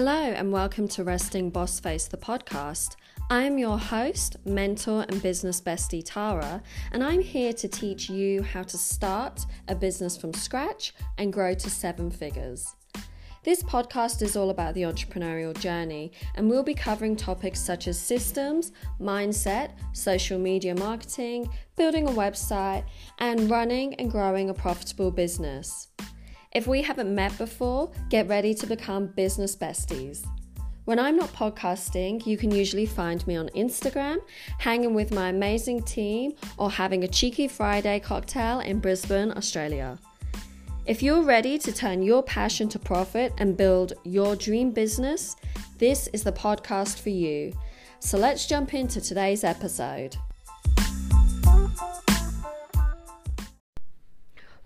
Hello, and welcome to Resting Boss Face, the podcast. I'm your host, mentor, and business bestie Tara, and I'm here to teach you how to start a business from scratch and grow to seven figures. This podcast is all about the entrepreneurial journey, and we'll be covering topics such as systems, mindset, social media marketing, building a website, and running and growing a profitable business. If we haven't met before, get ready to become business besties. When I'm not podcasting, you can usually find me on Instagram, hanging with my amazing team, or having a cheeky Friday cocktail in Brisbane, Australia. If you're ready to turn your passion to profit and build your dream business, this is the podcast for you. So let's jump into today's episode.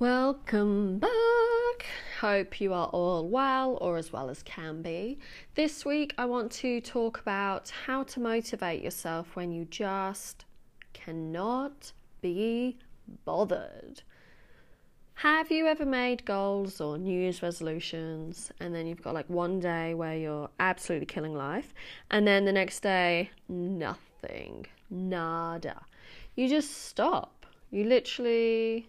Welcome back hope you are all well or as well as can be. This week, I want to talk about how to motivate yourself when you just cannot be bothered. Have you ever made goals or New Year's resolutions and then you've got like one day where you're absolutely killing life and then the next day, nothing, nada? You just stop. You literally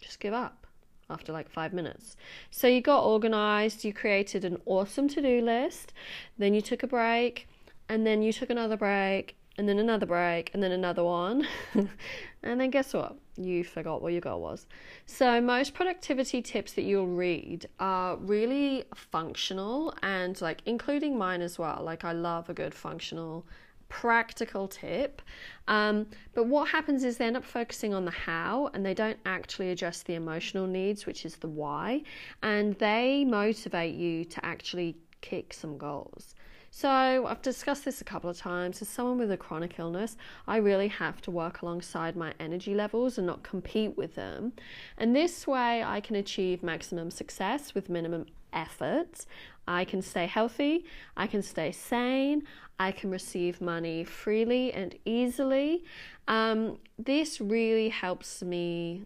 just give up after like five minutes. So you got organized, you created an awesome to do list, then you took a break, and then you took another break, and then another break, and then another one. and then guess what? You forgot what your goal was. So, most productivity tips that you'll read are really functional and like including mine as well. Like, I love a good functional practical tip. Um, but what happens is they end up focusing on the how and they don't actually address the emotional needs, which is the why, and they motivate you to actually kick some goals. So, I've discussed this a couple of times. As someone with a chronic illness, I really have to work alongside my energy levels and not compete with them. And this way, I can achieve maximum success with minimum effort. I can stay healthy, I can stay sane, I can receive money freely and easily. Um, this really helps me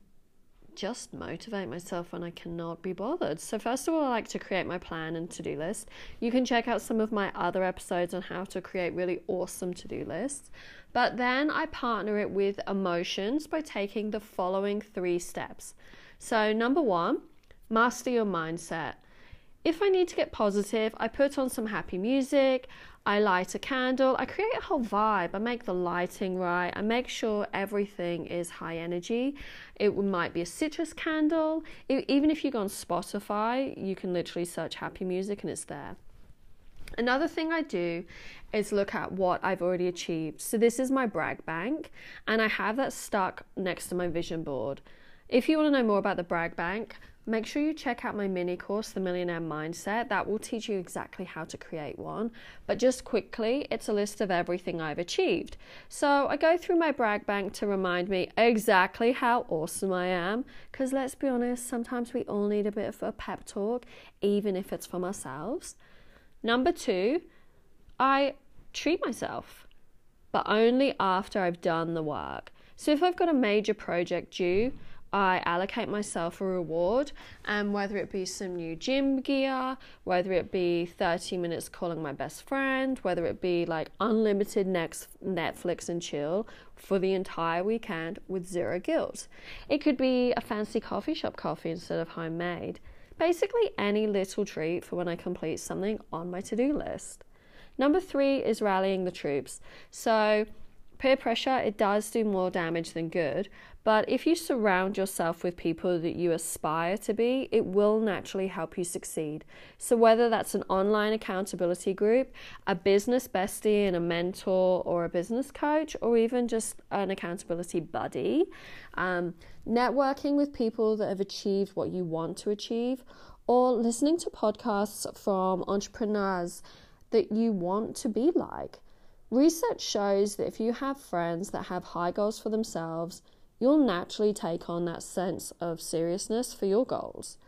just motivate myself when I cannot be bothered. So, first of all, I like to create my plan and to do list. You can check out some of my other episodes on how to create really awesome to do lists. But then I partner it with emotions by taking the following three steps. So, number one, master your mindset. If I need to get positive, I put on some happy music, I light a candle, I create a whole vibe, I make the lighting right, I make sure everything is high energy. It might be a citrus candle. even if you go on Spotify, you can literally search happy music and it's there. Another thing I do is look at what I've already achieved. So, this is my brag bank, and I have that stuck next to my vision board. If you want to know more about the brag bank, Make sure you check out my mini course, The Millionaire Mindset. That will teach you exactly how to create one. But just quickly, it's a list of everything I've achieved. So I go through my brag bank to remind me exactly how awesome I am. Because let's be honest, sometimes we all need a bit of a pep talk, even if it's from ourselves. Number two, I treat myself, but only after I've done the work. So if I've got a major project due, I allocate myself a reward, and whether it be some new gym gear, whether it be 30 minutes calling my best friend, whether it be like unlimited next Netflix and chill for the entire weekend with zero guilt. It could be a fancy coffee shop coffee instead of homemade. Basically, any little treat for when I complete something on my to do list. Number three is rallying the troops. So, peer pressure, it does do more damage than good, but if you surround yourself with people that you aspire to be, it will naturally help you succeed. So, whether that's an online accountability group, a business bestie and a mentor, or a business coach, or even just an accountability buddy, um, networking with people that have achieved what you want to achieve, or listening to podcasts from entrepreneurs that you want to be like. Research shows that if you have friends that have high goals for themselves, you'll naturally take on that sense of seriousness for your goals.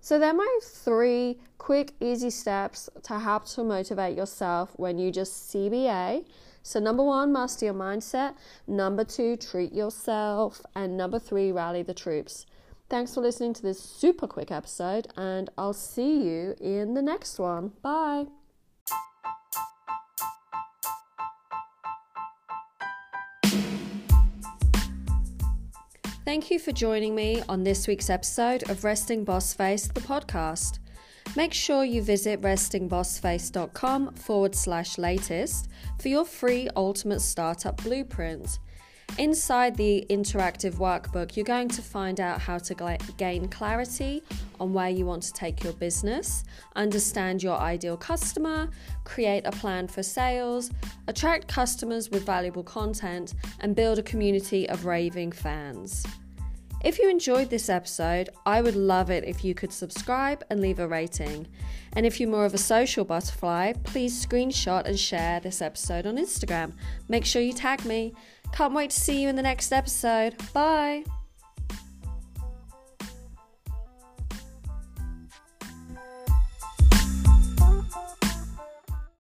So, they're my three quick, easy steps to help to motivate yourself when you just CBA. So, number one, master your mindset. Number two, treat yourself. And number three, rally the troops. Thanks for listening to this super quick episode, and I'll see you in the next one. Bye. Thank you for joining me on this week's episode of Resting Boss Face, the podcast. Make sure you visit restingbossface.com forward slash latest for your free ultimate startup blueprint. Inside the interactive workbook, you're going to find out how to gain clarity on where you want to take your business, understand your ideal customer, create a plan for sales, attract customers with valuable content, and build a community of raving fans. If you enjoyed this episode, I would love it if you could subscribe and leave a rating. And if you're more of a social butterfly, please screenshot and share this episode on Instagram. Make sure you tag me. Can't wait to see you in the next episode. Bye.